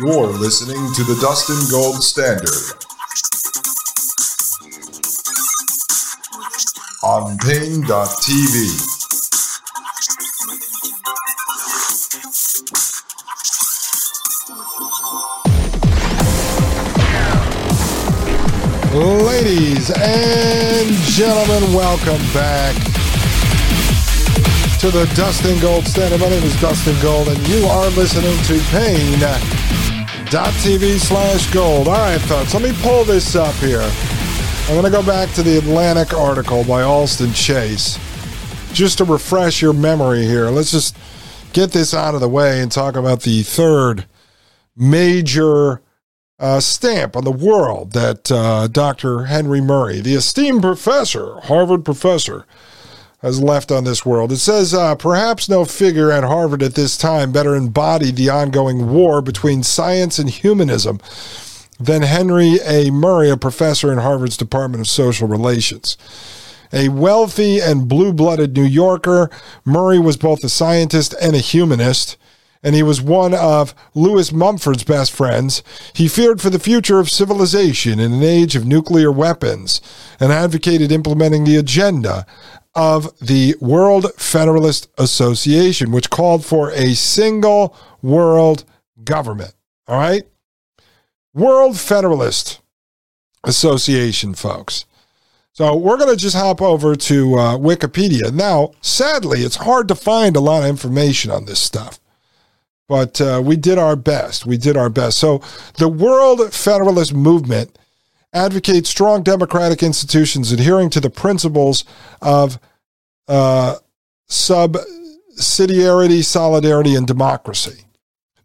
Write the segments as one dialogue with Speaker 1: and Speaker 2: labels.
Speaker 1: You're listening to the Dustin Gold Standard on Paine.tv.
Speaker 2: Ladies and gentlemen, welcome back to the Dustin Gold Standard. My name is Dustin Gold, and you are listening to Paine.tv slash gold. All right, folks, let me pull this up here. I'm going to go back to the Atlantic article by Alston Chase just to refresh your memory here. Let's just get this out of the way and talk about the third major uh, stamp on the world that uh, Dr. Henry Murray, the esteemed professor, Harvard professor, has left on this world. It says, uh, perhaps no figure at Harvard at this time better embodied the ongoing war between science and humanism than Henry A. Murray, a professor in Harvard's Department of Social Relations. A wealthy and blue blooded New Yorker, Murray was both a scientist and a humanist and he was one of Lewis Mumford's best friends. He feared for the future of civilization in an age of nuclear weapons and advocated implementing the agenda of the World Federalist Association, which called for a single world government. All right? World Federalist Association, folks. So we're going to just hop over to uh, Wikipedia. Now, sadly, it's hard to find a lot of information on this stuff but uh, we did our best. We did our best. So the World Federalist Movement advocates strong democratic institutions adhering to the principles of uh, subsidiarity, solidarity, and democracy.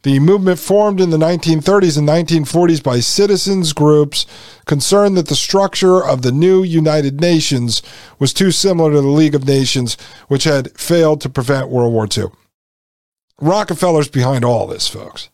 Speaker 2: The movement formed in the 1930s and 1940s by citizens groups concerned that the structure of the new United Nations was too similar to the League of Nations, which had failed to prevent World War II. Rockefeller's behind all this, folks.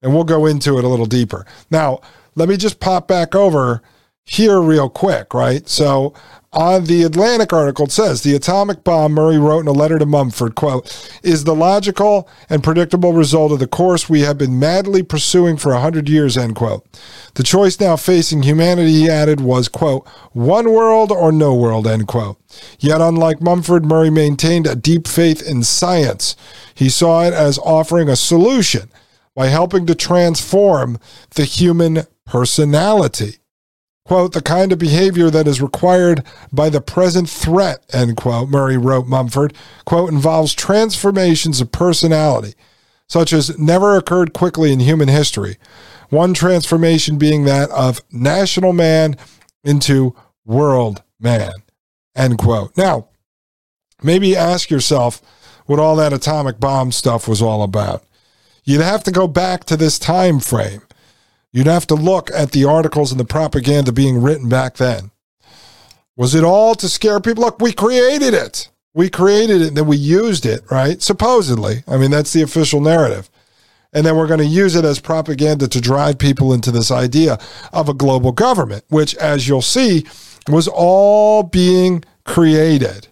Speaker 2: And we'll go into it a little deeper. Now, let me just pop back over here real quick, right? So on the Atlantic article, it says the atomic bomb, Murray wrote in a letter to Mumford, quote, is the logical and predictable result of the course we have been madly pursuing for a hundred years, end quote. The choice now facing humanity, he added, was, quote, one world or no world, end quote. Yet, unlike Mumford, Murray maintained a deep faith in science. He saw it as offering a solution by helping to transform the human personality quote, the kind of behavior that is required by the present threat, end quote, Murray wrote Mumford, quote, involves transformations of personality, such as never occurred quickly in human history. One transformation being that of national man into world man, end quote. Now, maybe ask yourself what all that atomic bomb stuff was all about. You'd have to go back to this time frame. You'd have to look at the articles and the propaganda being written back then. Was it all to scare people? Look, we created it. We created it and then we used it, right? Supposedly. I mean, that's the official narrative. And then we're going to use it as propaganda to drive people into this idea of a global government, which, as you'll see, was all being created,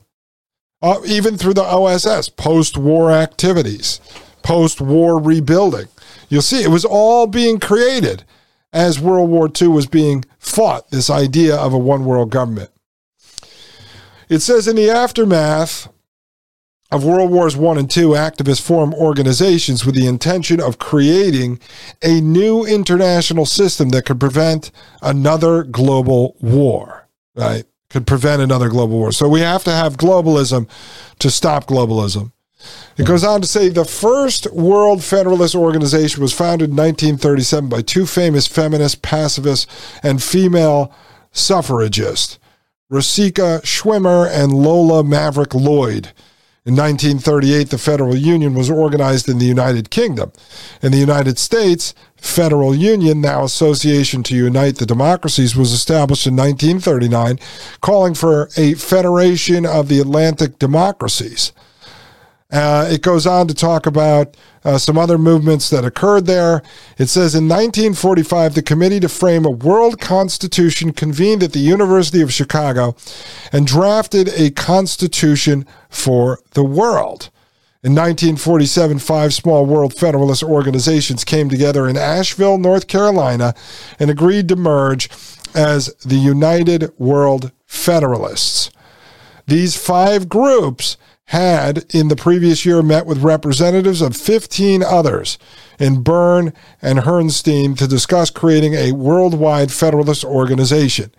Speaker 2: uh, even through the OSS, post war activities, post war rebuilding. You'll see it was all being created as World War II was being fought, this idea of a one world government. It says in the aftermath of World Wars I and II, activists formed organizations with the intention of creating a new international system that could prevent another global war, right? Could prevent another global war. So we have to have globalism to stop globalism. It goes on to say the first World Federalist Organization was founded in 1937 by two famous feminist pacifists and female suffragists, Rosika Schwimmer and Lola Maverick Lloyd. In 1938, the Federal Union was organized in the United Kingdom. In the United States, Federal Union, now Association to Unite the Democracies, was established in 1939, calling for a federation of the Atlantic democracies. Uh, it goes on to talk about uh, some other movements that occurred there. It says in 1945, the Committee to Frame a World Constitution convened at the University of Chicago and drafted a constitution for the world. In 1947, five small World Federalist organizations came together in Asheville, North Carolina, and agreed to merge as the United World Federalists. These five groups had in the previous year met with representatives of 15 others in Bern and Hertenstein to discuss creating a worldwide Federalist organization.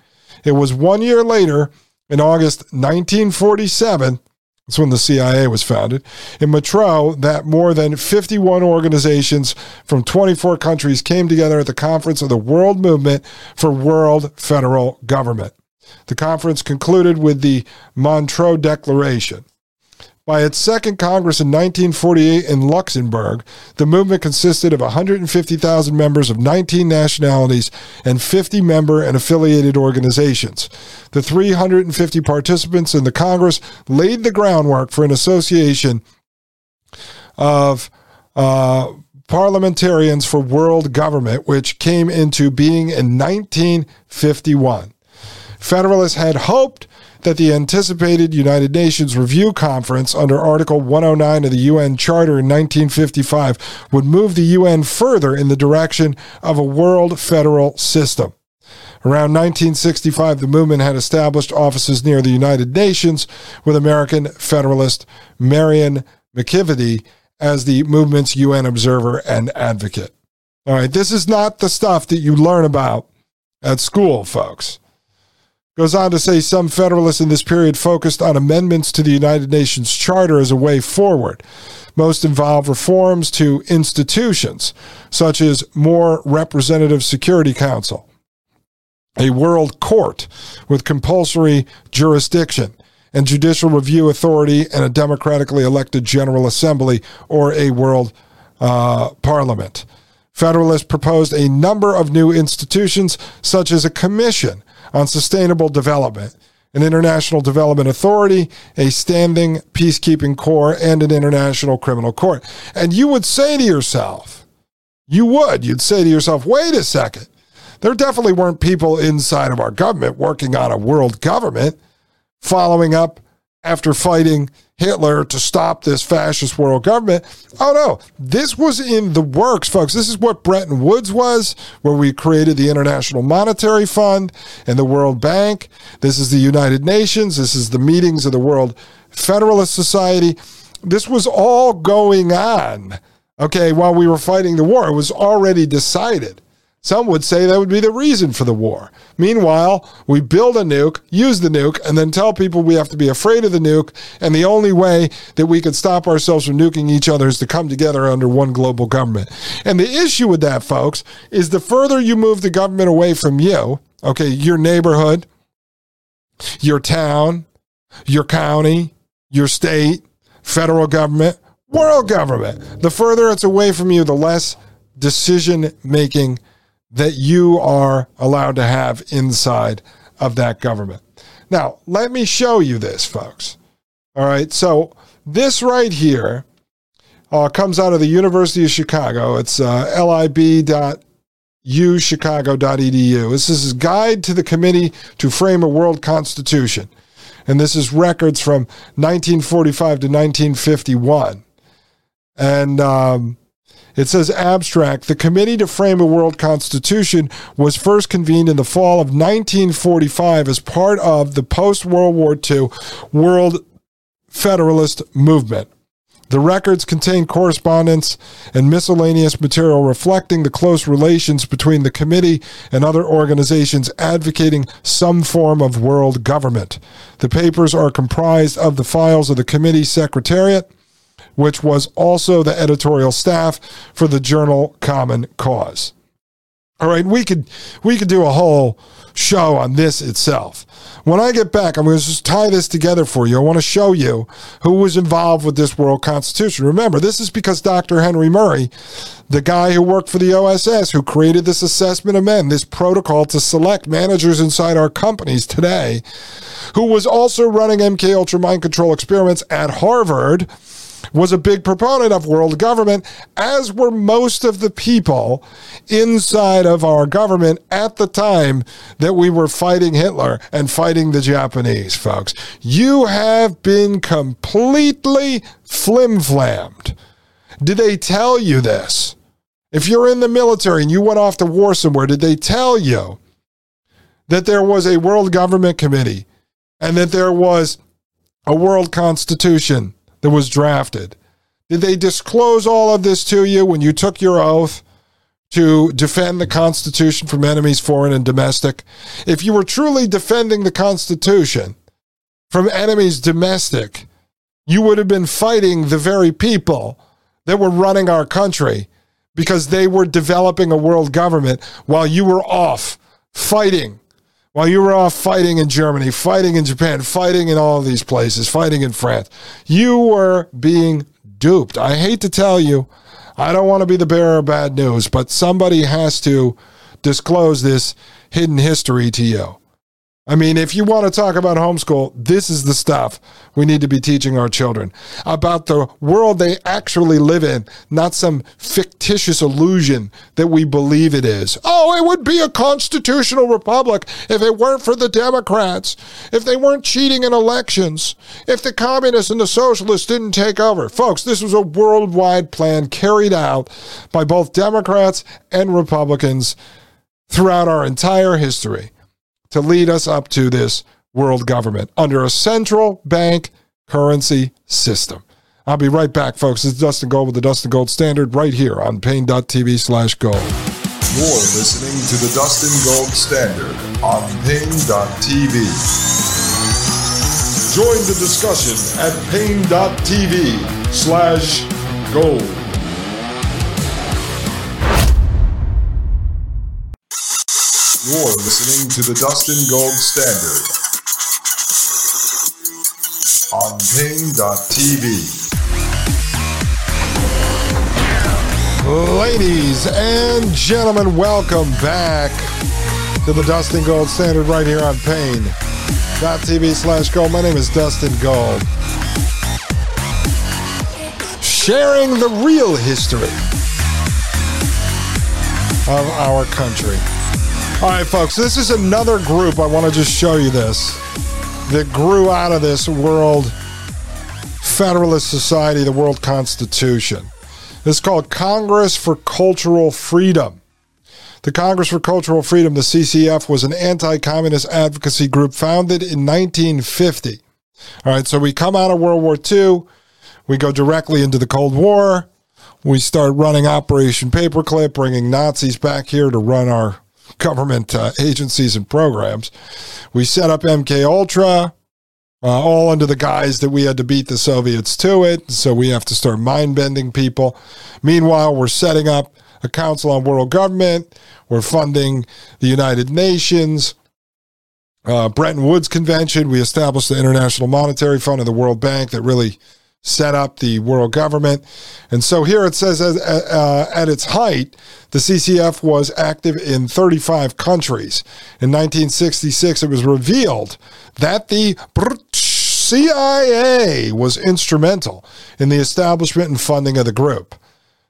Speaker 2: It was one year later, in August 1947, that's when the CIA was founded, in Montreux, that more than 51 organizations from 24 countries came together at the conference of the World Movement for World Federal Government. The conference concluded with the Montreux Declaration. By its second Congress in 1948 in Luxembourg, the movement consisted of 150,000 members of 19 nationalities and 50 member and affiliated organizations. The 350 participants in the Congress laid the groundwork for an association of uh, parliamentarians for world government, which came into being in 1951. Federalists had hoped that the anticipated United Nations Review Conference under Article 109 of the UN Charter in 1955 would move the UN further in the direction of a world federal system. Around 1965, the movement had established offices near the United Nations, with American Federalist Marion McVitty as the movement's UN observer and advocate. All right, this is not the stuff that you learn about at school, folks. Goes on to say some Federalists in this period focused on amendments to the United Nations Charter as a way forward. Most involve reforms to institutions, such as more representative Security Council, a world court with compulsory jurisdiction, and judicial review authority and a democratically elected General Assembly or a world uh, parliament. Federalists proposed a number of new institutions, such as a commission on sustainable development, an international development authority, a standing peacekeeping corps, and an international criminal court. And you would say to yourself, you would, you'd say to yourself, wait a second. There definitely weren't people inside of our government working on a world government following up after fighting Hitler to stop this fascist world government. Oh no, this was in the works, folks. This is what Bretton Woods was, where we created the International Monetary Fund and the World Bank. This is the United Nations. This is the meetings of the World Federalist Society. This was all going on, okay, while we were fighting the war. It was already decided. Some would say that would be the reason for the war. Meanwhile, we build a nuke, use the nuke, and then tell people we have to be afraid of the nuke. And the only way that we could stop ourselves from nuking each other is to come together under one global government. And the issue with that, folks, is the further you move the government away from you, okay, your neighborhood, your town, your county, your state, federal government, world government, the further it's away from you, the less decision making that you are allowed to have inside of that government. Now, let me show you this, folks. All right, so this right here uh, comes out of the University of Chicago. It's uh, lib.uchicago.edu. This is a guide to the committee to frame a world constitution. And this is records from 1945 to 1951. And um, it says abstract. The Committee to Frame a World Constitution was first convened in the fall of 1945 as part of the post World War II World Federalist Movement. The records contain correspondence and miscellaneous material reflecting the close relations between the committee and other organizations advocating some form of world government. The papers are comprised of the files of the committee secretariat, which was also the editorial staff for the journal Common Cause. All right, we could we could do a whole show on this itself. When I get back, I'm going to just tie this together for you. I want to show you who was involved with this world constitution. Remember, this is because Dr. Henry Murray, the guy who worked for the OSS, who created this assessment of men, this protocol to select managers inside our companies today, who was also running MK Ultra mind control experiments at Harvard was a big proponent of world government, as were most of the people inside of our government at the time that we were fighting Hitler and fighting the Japanese, folks. You have been completely flimflammed. Did they tell you this? If you're in the military and you went off to war somewhere, did they tell you that there was a world government committee and that there was a world constitution that was drafted? Did they disclose all of this to you when you took your oath to defend the Constitution from enemies, foreign and domestic? If you were truly defending the Constitution from enemies domestic, you would have been fighting the very people that were running our country because they were developing a world government while you were off fighting while you were off fighting in Germany, fighting in Japan, fighting in all these places, fighting in France, you were being duped. I hate to tell you, I don't want to be the bearer of bad news, but somebody has to disclose this hidden history to you. I mean, if you want to talk about homeschool, this is the stuff we need to be teaching our children about the world they actually live in, not some fictitious illusion that we believe it is. Oh, it would be a constitutional republic if it weren't for the Democrats, if they weren't cheating in elections, if the communists and the socialists didn't take over. Folks, this was a worldwide plan carried out by both Democrats and Republicans throughout our entire history to lead us up to this world government under a central bank currency system. I'll be right back, folks. It's Dustin Gold with the Dustin Gold Standard right here on Paine.tv slash gold.
Speaker 1: You're listening to the Dustin Gold Standard on Paine.tv.
Speaker 2: Join the discussion at Paine.tv slash gold.
Speaker 1: You're listening to the Dustin Gold Standard on Paine.tv.
Speaker 2: Ladies and gentlemen, welcome back to the Dustin Gold Standard right here on Paine.tv slash gold. My name is Dustin Gold. Sharing the real history of our country. All right, folks, this is another group. I want to just show you this that grew out of this World Federalist Society, the World Constitution. It's called Congress for Cultural Freedom. The Congress for Cultural Freedom, the CCF, was an anti communist advocacy group founded in 1950. All right, so we come out of World War II, we go directly into the Cold War, we start running Operation Paperclip, bringing Nazis back here to run our government uh, agencies and programs. We set up MK Ultra, uh, all under the guise that we had to beat the Soviets to it. So we have to start mind bending people. Meanwhile, we're setting up a Council on World Government. We're funding the United Nations. Uh, Bretton Woods Convention. We established the International Monetary Fund and the World Bank that really set up the world government. And so here it says uh, uh, at its height, the CCF was active in 35 countries. In 1966, it was revealed that the CIA was instrumental in the establishment and funding of the group.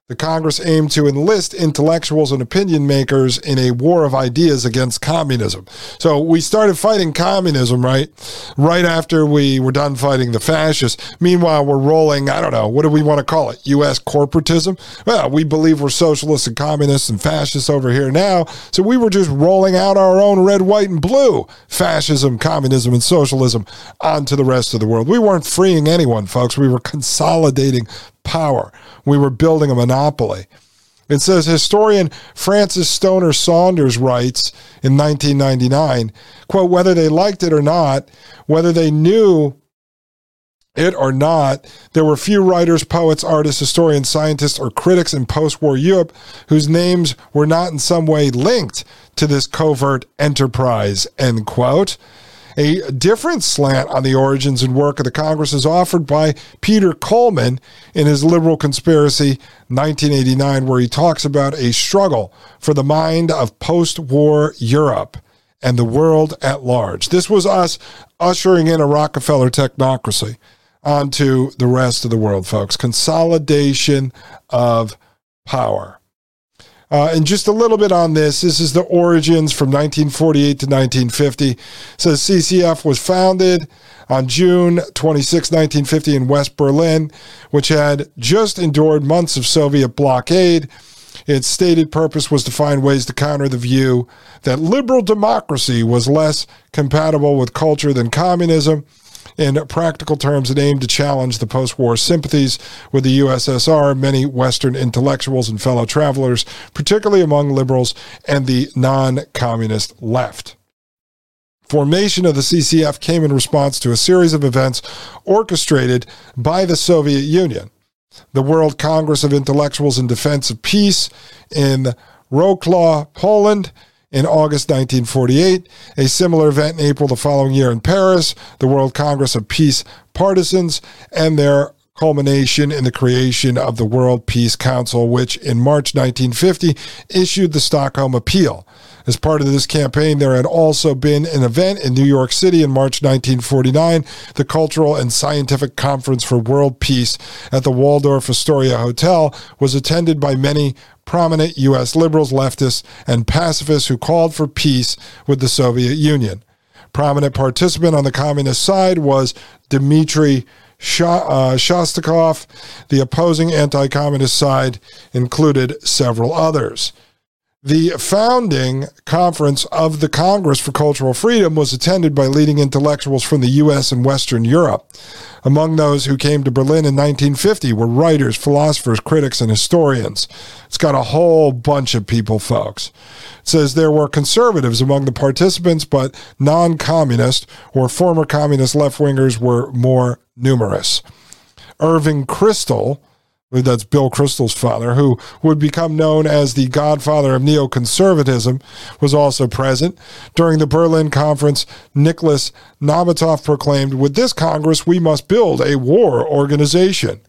Speaker 2: The Congress aimed to enlist intellectuals and opinion makers in a war of ideas against communism. So we started fighting communism, right? Right after we were done fighting the fascists. Meanwhile, we're rolling, I don't know, what do we want to call it? U.S. corporatism? Well, we believe we're socialists and communists and fascists over here now. So we were just rolling out our own red, white, and blue fascism, communism, and socialism onto the rest of the world. We weren't freeing anyone, folks. We were consolidating power. We were building a monopoly. It says historian Frances Stonor Saunders writes in 1999, quote, whether they liked it or not, whether they knew it or not, there were few writers, poets, artists, historians, scientists, or critics in post war Europe whose names were not in some way linked to this covert enterprise, end quote. A different slant on the origins and work of the Congress is offered by Peter Coleman in his Liberal Conspiracy 1989, where he talks about a struggle for the mind of post war Europe and the world at large. This was us ushering in a Rockefeller technocracy. onto the rest of the world, folks. Consolidation of power. Uh, and just a little bit on this. This is the origins from 1948 to 1950. It says CCF was founded on June 26, 1950, in West Berlin, which had just endured months of Soviet blockade. Its stated purpose was to find ways to counter the view that liberal democracy was less compatible with culture than communism in practical terms, it aimed to challenge the post war sympathies with the USSR. Many Western intellectuals and fellow travelers, particularly among liberals and the non communist left. Formation of the CCF came in response to a series of events orchestrated by the Soviet Union. The World Congress of Intellectuals in Defense of Peace in Wrocław, Poland, in August 1948, a similar event in April the following year in Paris, the World Congress of Peace Partisans, and their culmination in the creation of the World Peace Council, which in March 1950 issued the Stockholm Appeal. As part of this campaign, there had also been an event in New York City in March 1949, the Cultural and Scientific Conference for World Peace at the Waldorf Astoria Hotel was attended by many prominent U.S. liberals, leftists, and pacifists who called for peace with the Soviet Union. Prominent participant on the communist side was Dmitry uh, Shostakov. The opposing anti communist side included several others. The founding conference of the Congress for Cultural Freedom was attended by leading intellectuals from the U.S. and Western Europe. Among those who came to Berlin in 1950 were writers, philosophers, critics, and historians. It's got a whole bunch of people, folks. It says there were conservatives among the participants, but non communist or former communist left wingers were more numerous. Irving Kristol, that's Bill Kristol's father, who would become known as the godfather of neoconservatism, was also present. During the Berlin conference, Nicholas Nabokov proclaimed, With this Congress, we must build a war organization.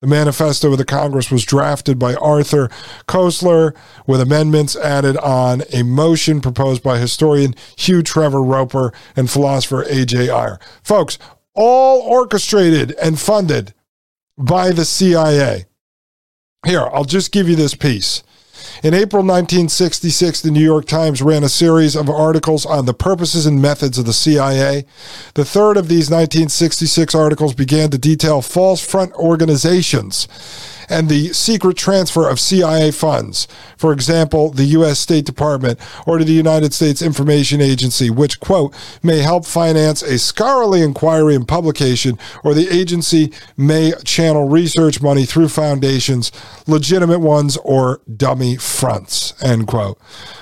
Speaker 2: The manifesto of the Congress was drafted by Arthur Koestler with amendments added on a motion proposed by historian Hugh Trevor Roper and philosopher A.J. Ayer. Folks, all orchestrated and funded by the CIA. Here, I'll just give you this piece. In April 1966, the New York Times ran a series of articles on the purposes and methods of the CIA. The third of these 1966 articles began to detail false front organizations and the secret transfer of CIA funds, for example, the U.S. State Department or to the United States Information Agency, which, quote, may help finance a scholarly inquiry and publication, or the agency may channel research money through foundations, legitimate ones or dummy fronts, end quote.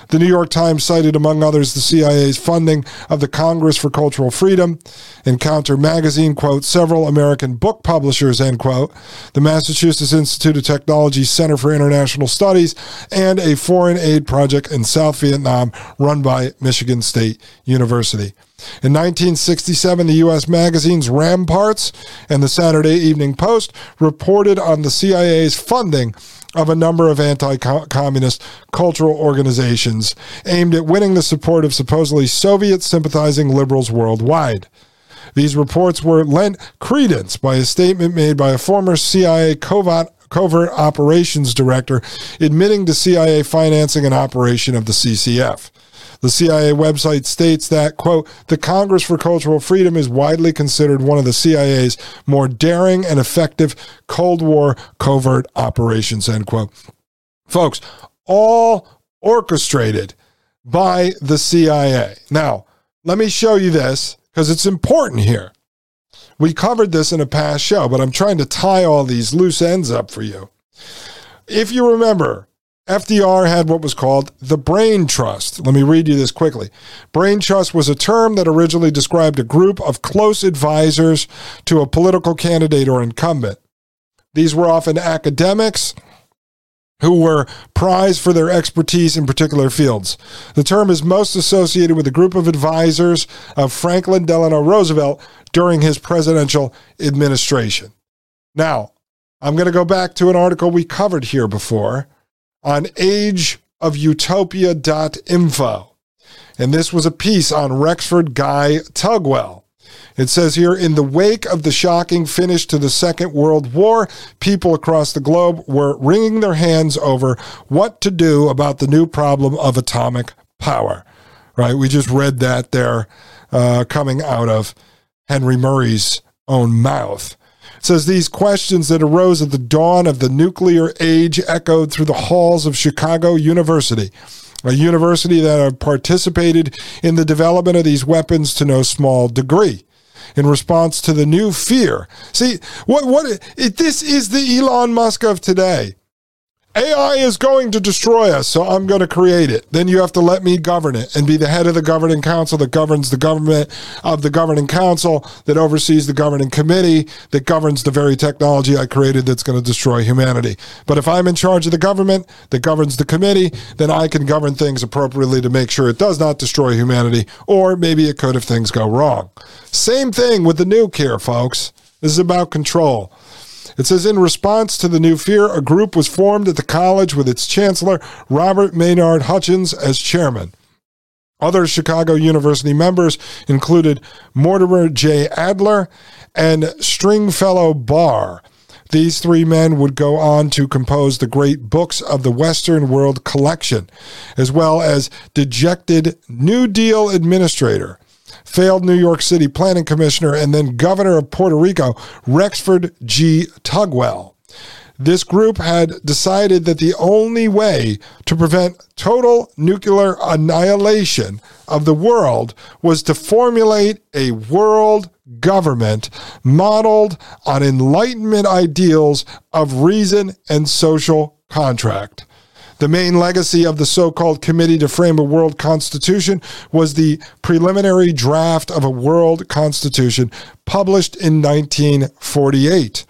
Speaker 2: The New York Times cited, among others, the CIA's funding of the Congress for Cultural Freedom. Encounter magazine, quote, several American book publishers, end quote, the Massachusetts Institute of Technology Center for International Studies, and a foreign aid project in South Vietnam run by Michigan State University. In 1967, the U.S. magazines Ramparts and the Saturday Evening Post reported on the CIA's funding of a number of anti communist cultural organizations aimed at winning the support of supposedly Soviet sympathizing liberals worldwide. These reports were lent credence by a statement made by a former CIA covert, covert operations director admitting to CIA financing an operation of the CCF. The CIA website states that, quote, the Congress for Cultural Freedom is widely considered one of the CIA's more daring and effective Cold War covert operations, end quote. Folks, all orchestrated by the CIA. Now, let me show you this because it's important here. We covered this in a past show, but I'm trying to tie all these loose ends up for you. If you remember, FDR had what was called the brain trust. Let me read you this quickly. Brain trust was a term that originally described a group of close advisors to a political candidate or incumbent. These were often academics who were prized for their expertise in particular fields. The term is most associated with a group of advisors of Franklin Delano Roosevelt during his presidential administration. Now, I'm going to go back to an article we covered here before on ageofutopia.info. And this was a piece on Rexford Guy Tugwell. It says here in the wake of the shocking finish to the Second World War, people across the globe were wringing their hands over what to do about the new problem of atomic power. Right? We just read that there uh, coming out of Henry Murray's own mouth. Says these questions that arose at the dawn of the nuclear age echoed through the halls of Chicago University a university that have participated in the development of these weapons to no small degree in response to the new fear. See, what what it, this is the Elon Musk of today. AI is going to destroy us, so I'm going to create it. Then you have to let me govern it and be the head of the governing council that governs the government of the governing council that oversees the governing committee that governs the very technology I created that's going to destroy humanity. But if I'm in charge of the government that governs the committee, then I can govern things appropriately to make sure it does not destroy humanity, or maybe it could if things go wrong. Same thing with the nuke here, folks. This is about control. It says in response to the new fear, a group was formed at the college with its chancellor, Robert Maynard Hutchins, as chairman. Other Chicago University members included Mortimer J. Adler and Stringfellow Barr. These three men would go on to compose the great books of the Western World collection, as well as Dejected New Deal Administrator, failed New York City planning commissioner, and then governor of Puerto Rico, Rexford G. Tugwell. This group had decided that the only way to prevent total nuclear annihilation of the world was to formulate a world government modeled on Enlightenment ideals of reason and social contract. The main legacy of the so called Committee to Frame a World Constitution was the preliminary draft of a world constitution published in 1948.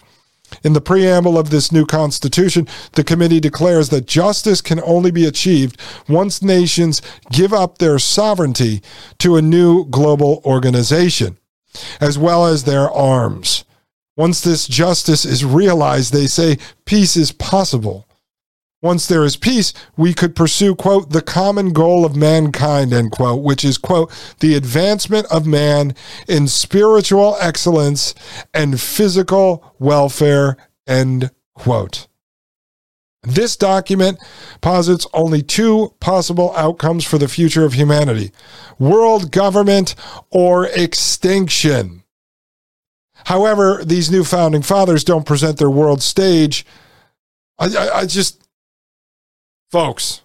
Speaker 2: In the preamble of this new constitution, the committee declares that justice can only be achieved once nations give up their sovereignty to a new global organization, as well as their arms. Once this justice is realized, they say peace is possible. Once there is peace, we could pursue, quote, the common goal of mankind, end quote, which is, quote, the advancement of man in spiritual excellence and physical welfare, end quote. This document posits only two possible outcomes for the future of humanity world government or extinction. However, these new founding fathers don't present their world stage. I, I, I just Folks,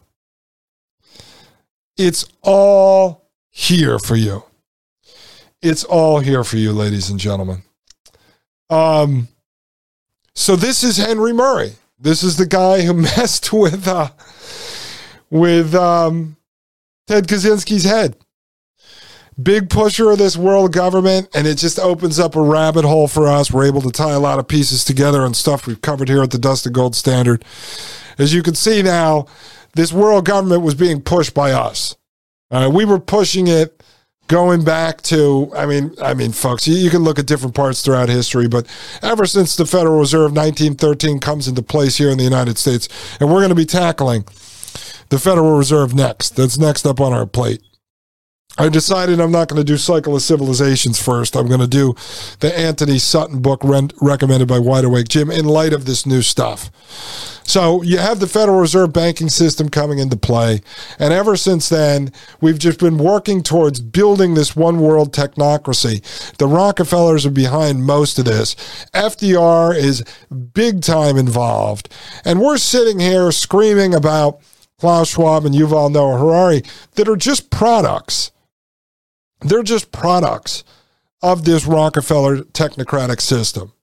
Speaker 2: it's all here for you. It's all here for you, ladies and gentlemen. Um, so this is Henry Murray. This is the guy who messed with uh, with um, Ted Kaczynski's head. Big pusher of this world government, and it just opens up a rabbit hole for us. We're able to tie a lot of pieces together and stuff we've covered here at the Dustin Gold Standard. As you can see now, this world government was being pushed by us. Uh, we were pushing it going back to i mean i mean folks you, you, can look at different parts throughout history but ever since the federal reserve 1913 comes into place here in the united states and we're going to be tackling the federal reserve next that's next up on our plate I decided I'm not going to do Cycle of Civilizations first. I'm going to do the Anthony Sutton book recommended by Wide Awake Jim in light of this new stuff. So you have the Federal Reserve banking system coming into play. And ever since then, we've just been working towards building this one world technocracy. The Rockefellers are behind most of this. FDR is big time involved. And we're sitting here screaming about Klaus Schwab and Yuval Noah Harari that are just products they're just products of this Rockefeller technocratic system.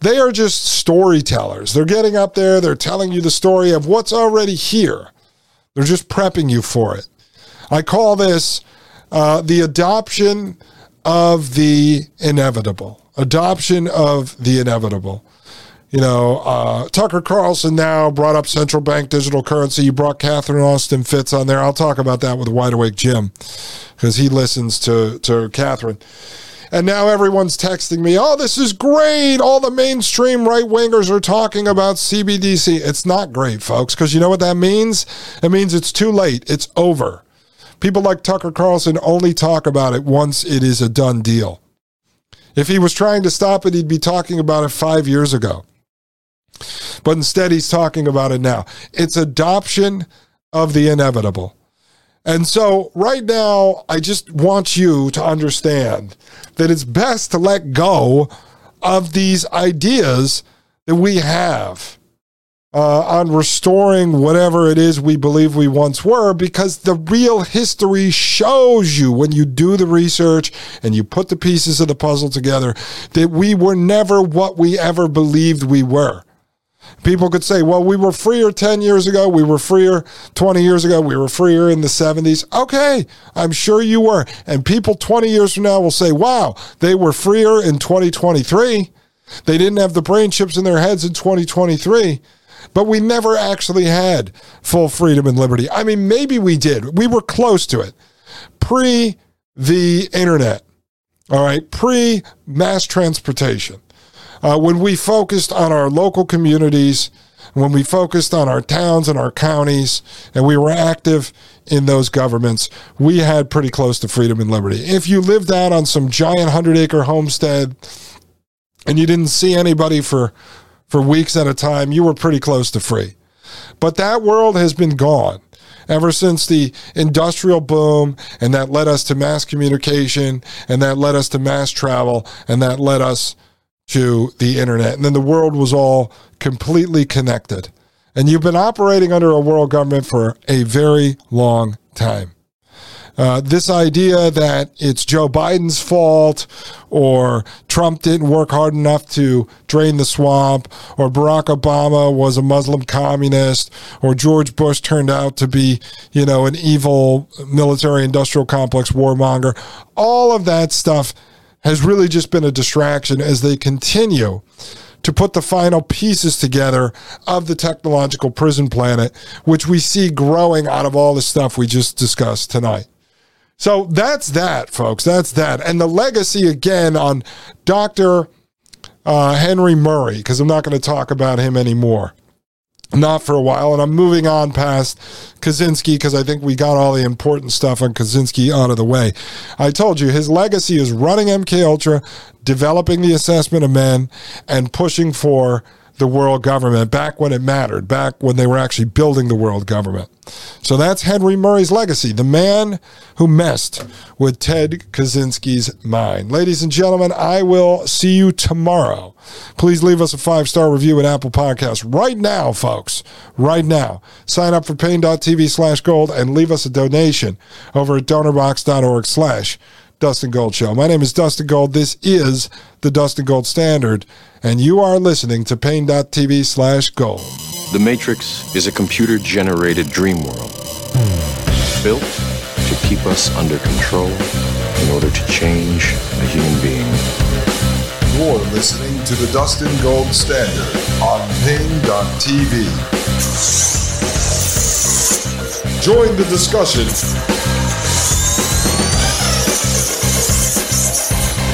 Speaker 2: They are just storytellers. They're getting up there, they're telling you the story of what's already here. They're just prepping you for it. I call this uh, the adoption of the inevitable. Adoption of the inevitable. You know, uh, Tucker Carlson now brought up central bank digital currency. You brought Catherine Austin Fitts on there. I'll talk about that with Wide Awake Jim because he listens to, to Catherine. And now everyone's texting me, oh, this is great. All the mainstream right wingers are talking about CBDC. It's not great, folks, because you know what that means? It means it's too late. It's over. People like Tucker Carlson only talk about it once it is a done deal. If he was trying to stop it, he'd be talking about it five years ago. But instead, he's talking about it now. It's adoption of the inevitable. And so, right now, I just want you to understand that it's best to let go of these ideas that we have uh, on restoring whatever it is we believe we once were because the real history shows you when you do the research and you put the pieces of the puzzle together that we were never what we ever believed we were. People could say, well, we were freer 10 years ago. We were freer 20 years ago. We were freer in the 70s. Okay, I'm sure you were. And people 20 years from now will say, wow, they were freer in 2023. They didn't have the brain chips in their heads in 2023. But we never actually had full freedom and liberty. I mean, maybe we did. We were close to it. Pre the internet, all right, pre mass transportation uh, when we focused on our local communities, when we focused on our towns and our counties, and we were active in those governments, we had pretty close to freedom and liberty. If you lived out on some giant 100 acre homestead and you didn't see anybody for, for weeks at a time, you were pretty close to free. But that world has been gone ever since the industrial boom, and that led us to mass communication, and that led us to mass travel, and that led us to the internet. And then the world was all completely connected. And you've been operating under a world government for a very long time. Uh, this idea that it's Joe Biden's fault or Trump didn't work hard enough to drain the swamp or Barack Obama was a Muslim communist or George Bush turned out to be, you know, an evil military industrial complex warmonger. All of that stuff has really just been a distraction as they continue to put the final pieces together of the technological prison planet, which we see growing out of all the stuff we just discussed tonight. So that's that, folks. That's that. And the legacy again on Dr. Uh, Henry Murray, because I'm not going to talk about him anymore not for a while. And I'm moving on past Kaczynski because I think we got all the important stuff on Kaczynski out of the way. I told you his legacy is running MK Ultra, developing the assessment of men, and pushing for the world government back when it mattered, back when they were actually building the world government. So that's Henry Murray's legacy, the man who messed with Ted Kaczynski's mind. Ladies and gentlemen, I will see you tomorrow. Please leave us a five star review at Apple Podcasts right now, folks. Right now. Sign up for paine.tv slash gold and leave us a donation over at donorbox.org slash Dustin Gold Show. My name is Dustin Gold. This is the Dustin Gold Standard, and you are listening to paine.tv slash gold.
Speaker 3: The Matrix is a computer generated dream world built to keep us under control in order to change a human being.
Speaker 1: You're listening to the Dustin Gold Standard on Paine.tv. Join the discussion